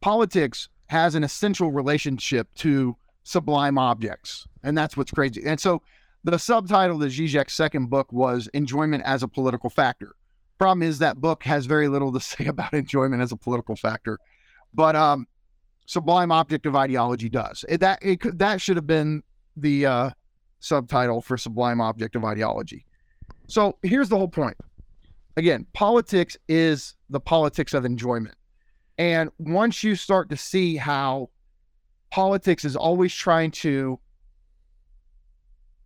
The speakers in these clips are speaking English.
politics has an essential relationship to sublime objects. And that's what's crazy. And so the subtitle of Zizek's second book was Enjoyment as a Political Factor. Problem is that book has very little to say about enjoyment as a political factor. But um, Sublime Object of Ideology does. It, that it that should have been the uh, subtitle for Sublime Object of Ideology. So here's the whole point. Again, politics is the politics of enjoyment. And once you start to see how politics is always trying to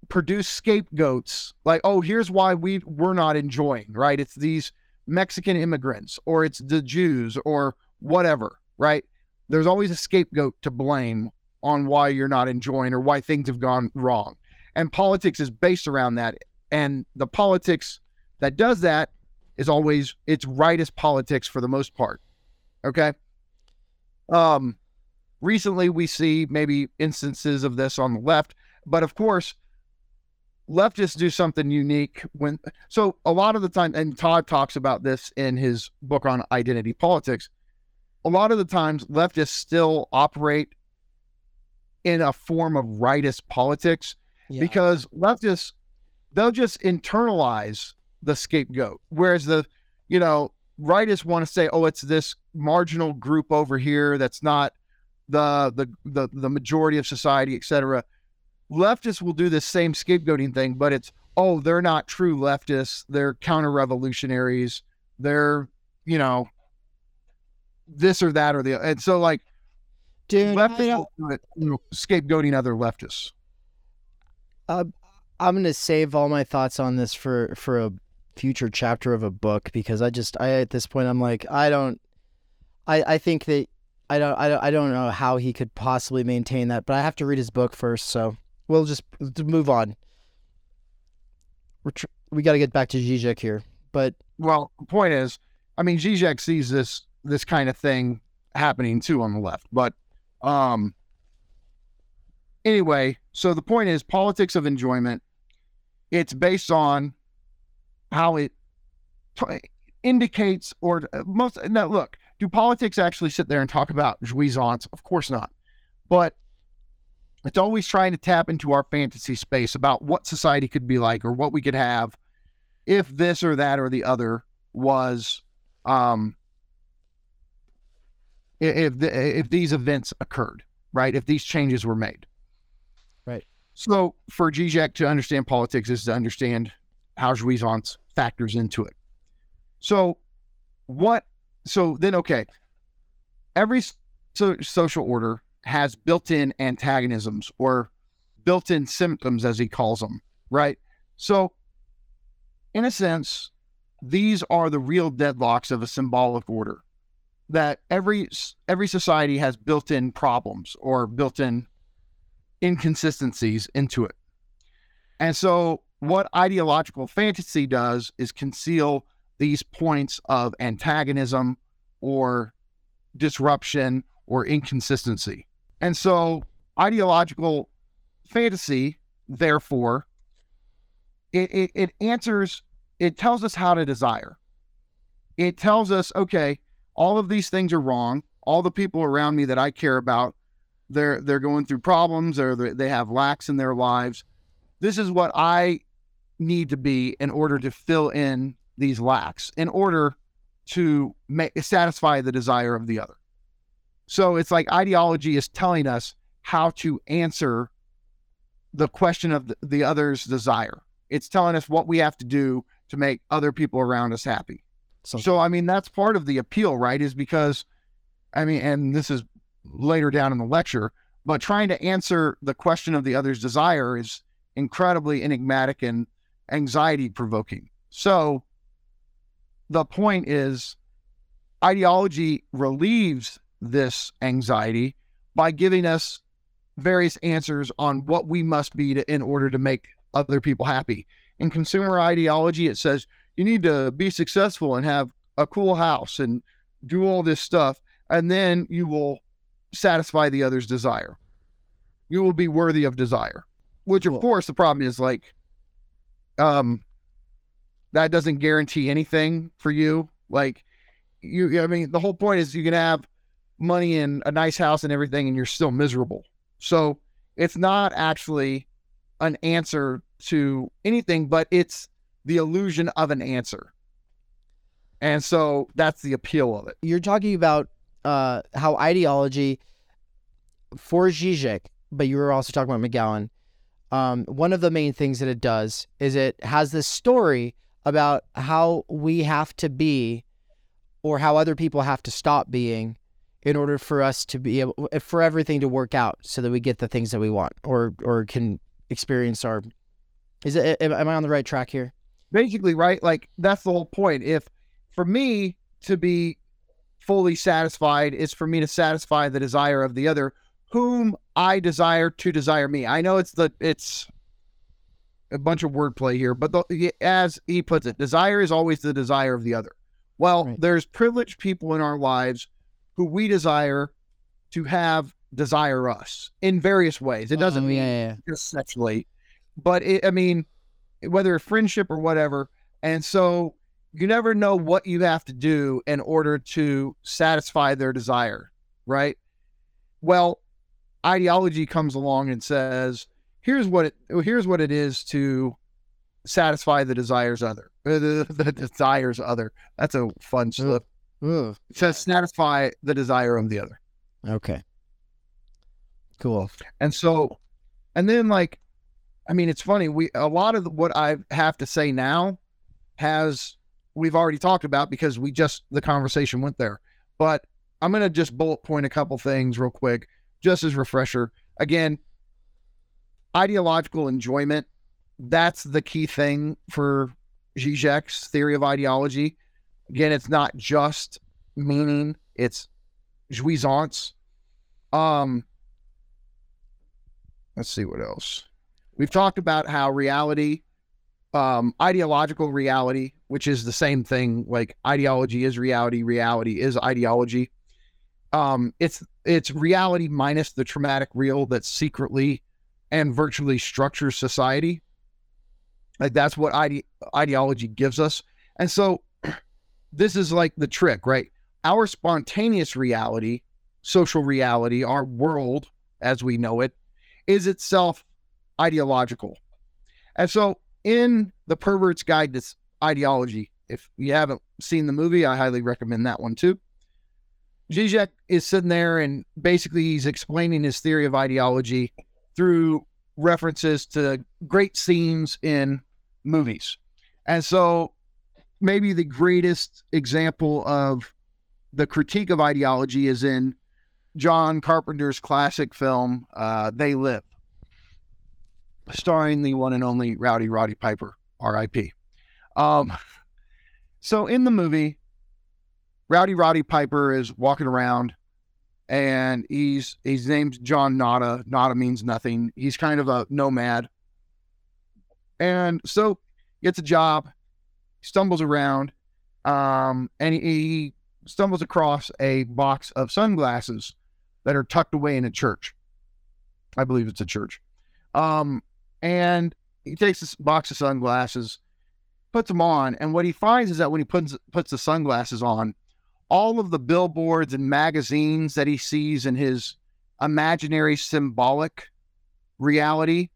produce scapegoats, like, oh, here's why we we're not enjoying, right? It's these Mexican immigrants or it's the Jews or whatever, right? There's always a scapegoat to blame on why you're not enjoying or why things have gone wrong. And politics is based around that. And the politics that does that is always it's rightist politics for the most part. Okay. Um recently we see maybe instances of this on the left, but of course leftists do something unique when so a lot of the time and Todd talks about this in his book on identity politics. A lot of the times leftists still operate in a form of rightist politics yeah. because leftists they'll just internalize the scapegoat whereas the you know rightists want to say oh it's this marginal group over here that's not the the the, the majority of society etc leftists will do this same scapegoating thing but it's oh they're not true leftists they're counter revolutionaries they're you know this or that or the and so like Dude, leftists you know, scapegoating other leftists. Uh, I'm gonna save all my thoughts on this for for a future chapter of a book because I just I at this point I'm like I don't I I think that I don't I don't I don't know how he could possibly maintain that, but I have to read his book first, so we'll just move on. We're tr- we got to get back to Zizek here, but well, the point is, I mean, Zizek sees this this kind of thing happening too on the left, but um, anyway, so the point is politics of enjoyment. It's based on how it t- indicates or uh, most. Now, look, do politics actually sit there and talk about jouissance? Of course not. But it's always trying to tap into our fantasy space about what society could be like or what we could have if this or that or the other was um, if the, if these events occurred, right? If these changes were made, right? So for Zizek to understand politics is to understand how jouissance factors into it. So what? So then, okay, every so, social order has built-in antagonisms or built-in symptoms, as he calls them, right? So, in a sense, these are the real deadlocks of a symbolic order that every every society has built-in problems or built-in inconsistencies into it. And so what ideological fantasy does is conceal these points of antagonism or disruption or inconsistency. And so ideological fantasy, therefore, it, it, it answers, it tells us how to desire. It tells us, okay, all of these things are wrong. All the people around me that I care about, they're they're going through problems or they have lacks in their lives. This is what I need to be in order to fill in these lacks, in order to make, satisfy the desire of the other. So it's like ideology is telling us how to answer the question of the, the other's desire. It's telling us what we have to do to make other people around us happy. So, so I mean, that's part of the appeal, right? Is because, I mean, and this is later down in the lecture, but trying to answer the question of the other's desire is incredibly enigmatic and anxiety provoking. So the point is, ideology relieves this anxiety by giving us various answers on what we must be to, in order to make other people happy. In consumer ideology, it says you need to be successful and have a cool house and do all this stuff and then you will satisfy the other's desire you will be worthy of desire which of course the problem is like um that doesn't guarantee anything for you like you i mean the whole point is you can have money and a nice house and everything, and you're still miserable. So it's not actually an answer to anything, but it's the illusion of an answer. And so that's the appeal of it. You're talking about uh, how ideology for Zizek, but you were also talking about McGowan. Um, one of the main things that it does is it has this story about how we have to be or how other people have to stop being in order for us to be able for everything to work out so that we get the things that we want or or can experience our is it am I on the right track here? Basically, right? Like that's the whole point. If for me to be fully satisfied is for me to satisfy the desire of the other whom I desire to desire me. I know it's the it's a bunch of wordplay here, but the, as he puts it, desire is always the desire of the other. Well, right. there's privileged people in our lives who we desire to have desire us in various ways. It doesn't oh, mean yeah, yeah. just sexually, but it, I mean, whether a friendship or whatever. And so you never know what you have to do in order to satisfy their desire, right? Well, ideology comes along and says, here's what it here's what it is to satisfy the desires other the, the desires other. That's a fun slip. It says satisfy the desire of the other. Okay. Cool. And so, and then like, I mean, it's funny. We a lot of what I have to say now has we've already talked about because we just the conversation went there. But I'm gonna just bullet point a couple things real quick, just as refresher. Again, ideological enjoyment. That's the key thing for Zizek's theory of ideology. Again, it's not just meaning, it's jouissance. Um, let's see what else. We've talked about how reality, um, ideological reality, which is the same thing, like ideology is reality, reality is ideology. Um, it's it's reality minus the traumatic real that secretly and virtually structures society. Like that's what ide- ideology gives us. And so this is like the trick, right? Our spontaneous reality, social reality, our world as we know it, is itself ideological. And so in The Pervert's Guide to Ideology, if you haven't seen the movie, I highly recommend that one too. Zizek is sitting there and basically he's explaining his theory of ideology through references to great scenes in movies. And so maybe the greatest example of the critique of ideology is in John Carpenter's classic film, uh, They Live, starring the one and only Rowdy Roddy Piper, R.I.P. Um, so in the movie, Rowdy Roddy Piper is walking around and he's his name's John Nada. Nada means nothing. He's kind of a nomad. And so gets a job, stumbles around, um, and he, he stumbles across a box of sunglasses that are tucked away in a church. I believe it's a church. Um, and he takes this box of sunglasses, puts them on, and what he finds is that when he puts puts the sunglasses on, all of the billboards and magazines that he sees in his imaginary symbolic reality,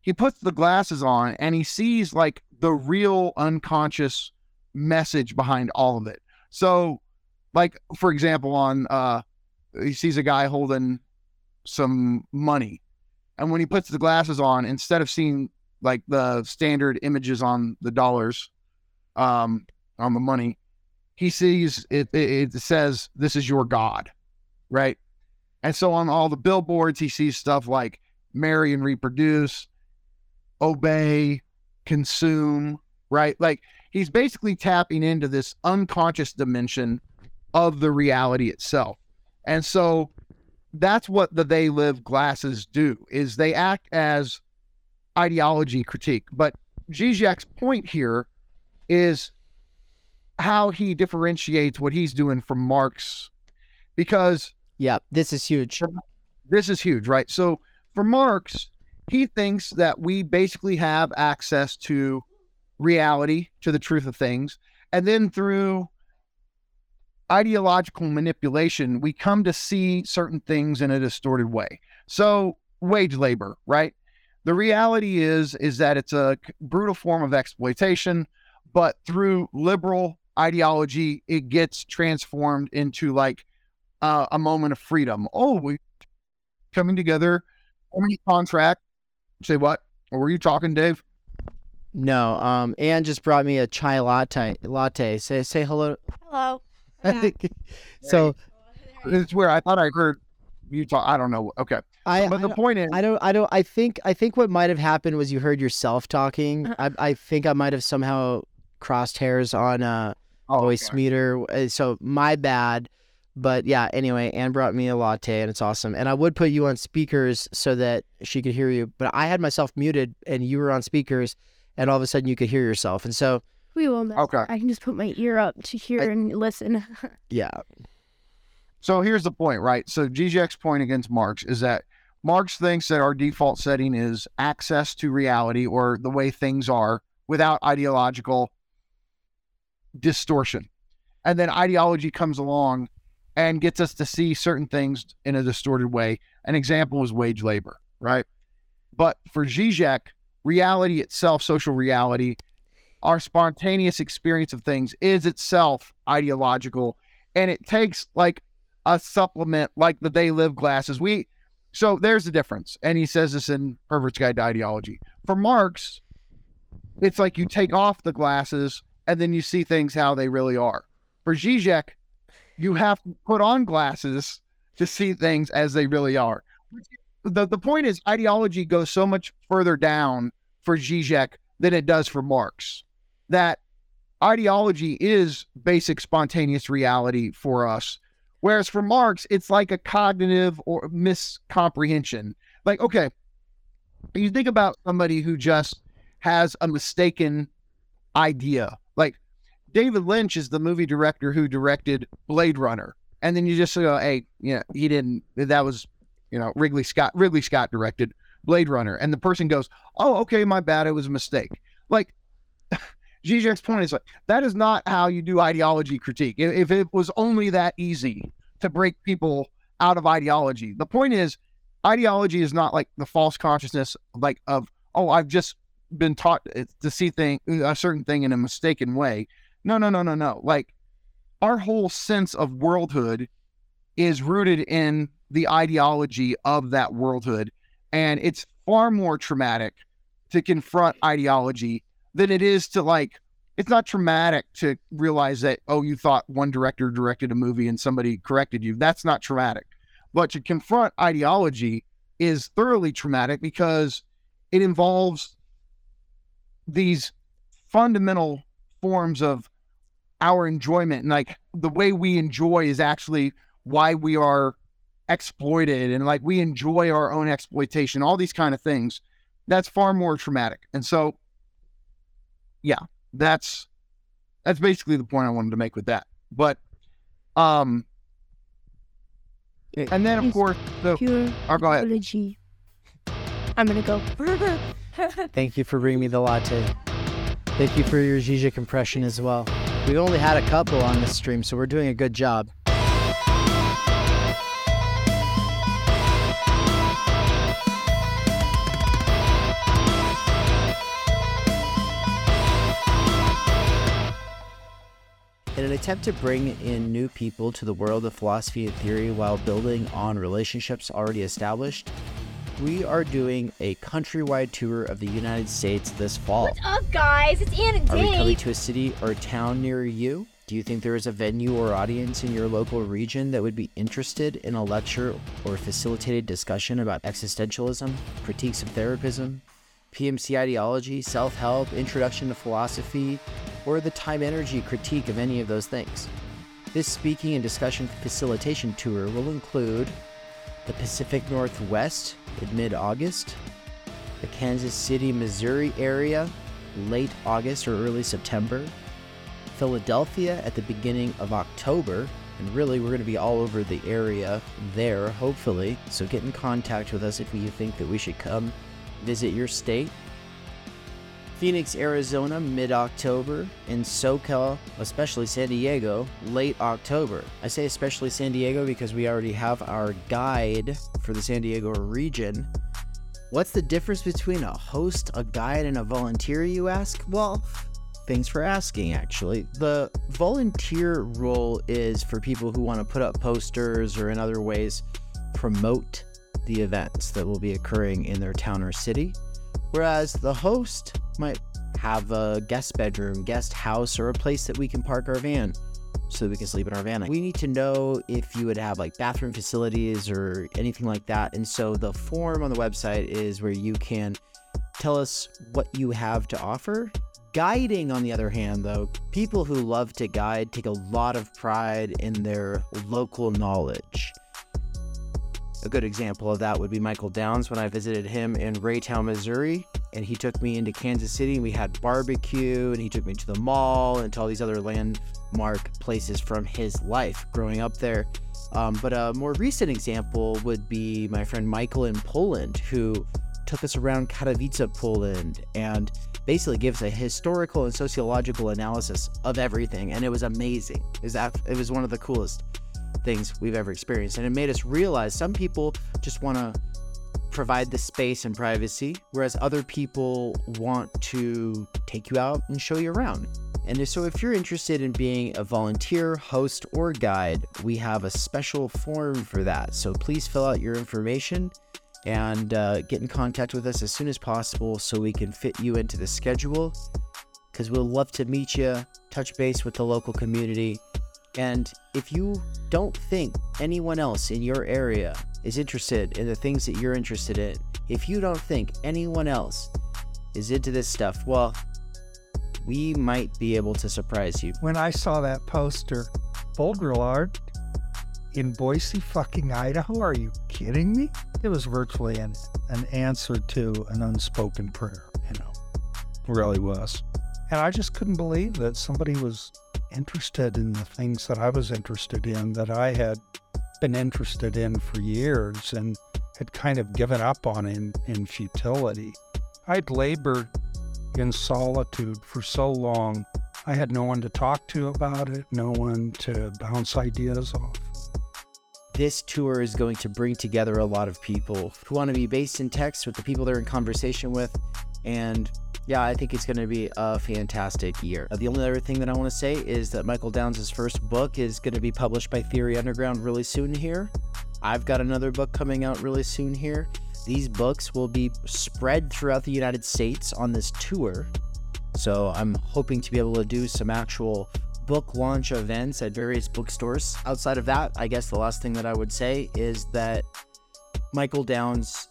he puts the glasses on and he sees like the real unconscious message behind all of it. So, like for example, on uh, he sees a guy holding some money, and when he puts the glasses on, instead of seeing like the standard images on the dollars, um, on the money, he sees it, it, says, This is your God, right? And so on all the billboards, he sees stuff like marry and reproduce, obey, consume, right? Like he's basically tapping into this unconscious dimension of the reality itself. And so that's what the they live glasses do is they act as ideology critique. But Zizek's point here is how he differentiates what he's doing from Marx because yeah, this is huge. This is huge, right? So for Marx, he thinks that we basically have access to reality, to the truth of things, and then through ideological manipulation, we come to see certain things in a distorted way. So, wage labor, right? The reality is is that it's a brutal form of exploitation, but through liberal ideology, it gets transformed into like uh, a moment of freedom. Oh, we coming together, only contract. Say what? Or were you talking, Dave? No, um, Anne just brought me a chai latte. Latte. Say say hello. Hello. Yeah. so It's where I thought I heard you talk. I don't know. Okay, I, but I the point is, I don't. I don't. I think. I think what might have happened was you heard yourself talking. I. I think I might have somehow crossed hairs on uh voice okay. meter. uh, So my bad. But yeah. Anyway, Anne brought me a latte, and it's awesome. And I would put you on speakers so that she could hear you. But I had myself muted, and you were on speakers, and all of a sudden you could hear yourself. And so We will mess. Okay. I can just put my ear up to hear I- and listen. yeah. So here's the point, right? So Zizek's point against Marx is that Marx thinks that our default setting is access to reality or the way things are without ideological distortion. And then ideology comes along and gets us to see certain things in a distorted way. An example is wage labor, right? But for Zizek, reality itself, social reality, our spontaneous experience of things is itself ideological. And it takes like a supplement like the They Live glasses. We so there's the difference. And he says this in Pervert's Guide to Ideology. For Marx, it's like you take off the glasses and then you see things how they really are. For Zizek, you have to put on glasses to see things as they really are. The the point is ideology goes so much further down for Zizek than it does for Marx. That ideology is basic spontaneous reality for us Whereas for Marx, it's like a cognitive or miscomprehension. Like, okay, you think about somebody who just has a mistaken idea. David Lynch is the movie director who directed Blade Runner. And then you just go, hey, yeah, he didn't that was, you know, Ridley Scott Ridley Scott directed Blade Runner. And the person goes, Oh, okay, my bad, it was a mistake. Like Zizek's point is like that is not how you do ideology critique. If, if it was only that easy to break people out of ideology, the point is ideology is not like the false consciousness like of oh I've just been taught eh, to see thing a certain thing in a mistaken way. No, no, no, no, no. Like our whole sense of worldhood is rooted in the ideology of that worldhood, and it's far more traumatic to confront ideology than it is to like it's not traumatic to realize that oh you thought one director directed a movie and somebody corrected you that's not traumatic but to confront ideology is thoroughly traumatic because it involves these fundamental forms of our enjoyment and like the way we enjoy is actually why we are exploited and like we enjoy our own exploitation all these kind of things that's far more traumatic and so yeah, that's that's basically the point I wanted to make with that. But um and then of course the Pure oh, go ahead. ideology. I'm gonna go. Thank you for bringing me the latte. Thank you for your Zizek impression as well. We've only had a couple on this stream, so we're doing a good job. In an attempt to bring in new people to the world of philosophy and theory while building on relationships already established, we are doing a countrywide tour of the United States this fall. What's up, guys? It's Ann and Are we coming to a city or town near you? Do you think there is a venue or audience in your local region that would be interested in a lecture or facilitated discussion about existentialism, critiques of therapism, PMC ideology, self help, introduction to philosophy, or the time energy critique of any of those things? This speaking and discussion facilitation tour will include the Pacific Northwest in mid August, the Kansas City, Missouri area late August or early September, Philadelphia at the beginning of October, and really we're going to be all over the area there, hopefully. So get in contact with us if you think that we should come visit your state. Phoenix, Arizona, mid October. In SoCal, especially San Diego, late October. I say especially San Diego because we already have our guide for the San Diego region. What's the difference between a host, a guide, and a volunteer, you ask? Well, thanks for asking, actually. The volunteer role is for people who want to put up posters or in other ways promote the events that will be occurring in their town or city. Whereas the host might have a guest bedroom, guest house, or a place that we can park our van so we can sleep in our van. We need to know if you would have like bathroom facilities or anything like that. And so the form on the website is where you can tell us what you have to offer. Guiding, on the other hand, though, people who love to guide take a lot of pride in their local knowledge. A good example of that would be Michael Downs when I visited him in Raytown, Missouri, and he took me into Kansas City and we had barbecue and he took me to the mall and to all these other landmark places from his life growing up there. Um, but a more recent example would be my friend Michael in Poland, who took us around Katowice, Poland, and basically gives a historical and sociological analysis of everything, and it was amazing. It was, it was one of the coolest things we've ever experienced. And it made us realize some people just want to provide the space and privacy, whereas other people want to take you out and show you around. And so, if you're interested in being a volunteer, host, or guide, we have a special form for that. So, please fill out your information and uh, get in contact with us as soon as possible so we can fit you into the schedule. Because we'll love to meet you, touch base with the local community, and if you don't think anyone else in your area is interested in the things that you're interested in, if you don't think anyone else is into this stuff, well, we might be able to surprise you. When I saw that poster, Bold Grill Art in Boise, fucking Idaho, are you kidding me? It was virtually an, an answer to an unspoken prayer, you know, really was. And I just couldn't believe that somebody was interested in the things that I was interested in, that I had been interested in for years and had kind of given up on in, in futility. I'd labored in solitude for so long. I had no one to talk to about it, no one to bounce ideas off. This tour is going to bring together a lot of people who want to be based in text with the people they're in conversation with and yeah, I think it's going to be a fantastic year. The only other thing that I want to say is that Michael Downs' first book is going to be published by Theory Underground really soon here. I've got another book coming out really soon here. These books will be spread throughout the United States on this tour. So I'm hoping to be able to do some actual book launch events at various bookstores. Outside of that, I guess the last thing that I would say is that Michael Downs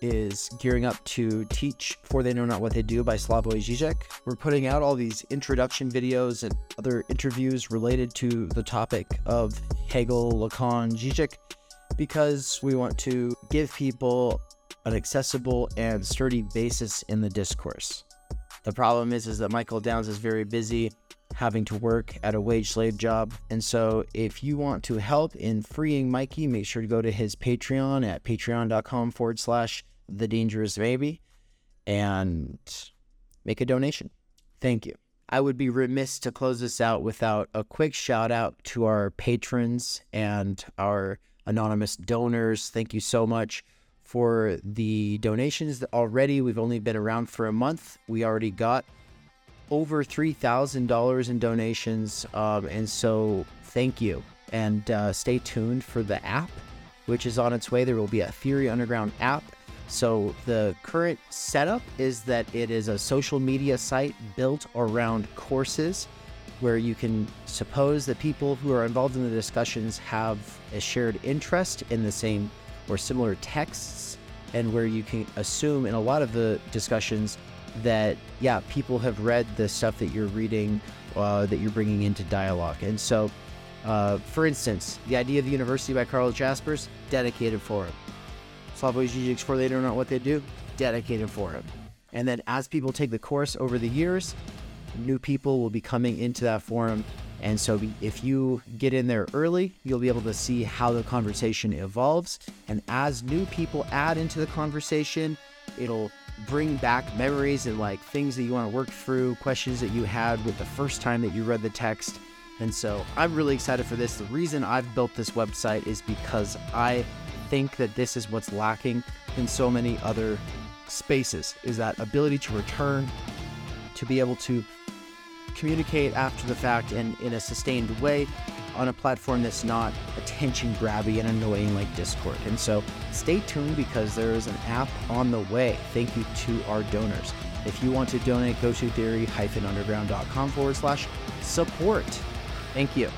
is gearing up to teach For They Know Not What They Do by Slavoj Žižek. We're putting out all these introduction videos and other interviews related to the topic of Hegel, Lacan, Žižek, because we want to give people an accessible and sturdy basis in the discourse. The problem is, is that Michael Downs is very busy having to work at a wage slave job. And so if you want to help in freeing Mikey, make sure to go to his Patreon at patreon.com forward slash the dangerous maybe and make a donation. Thank you. I would be remiss to close this out without a quick shout out to our patrons and our anonymous donors. Thank you so much for the donations already. We've only been around for a month. We already got over $3,000 in donations. Um, and so thank you. And uh, stay tuned for the app, which is on its way. There will be a Theory Underground app. So the current setup is that it is a social media site built around courses where you can suppose that people who are involved in the discussions have a shared interest in the same or similar texts and where you can assume in a lot of the discussions that yeah people have read the stuff that you're reading uh, that you're bringing into dialogue. And so uh, for instance the idea of the university by Karl Jaspers dedicated for him. Slavoj Žižek's for they don't know what they do dedicated for him. And then as people take the course over the years new people will be coming into that forum. And so if you get in there early, you'll be able to see how the conversation evolves. And as new people add into the conversation, it'll bring back memories and like things that you want to work through, questions that you had with the first time that you read the text. And so I'm really excited for this. The reason I've built this website is because I think that this is what's lacking in so many other spaces is that ability to return, to be able to communicate after the fact and in a sustained way on a platform that's not attention grabby and annoying like Discord. And so stay tuned because there is an app on the way. Thank you to our donors. If you want to donate, go to theory-underground.com forward slash support. Thank you.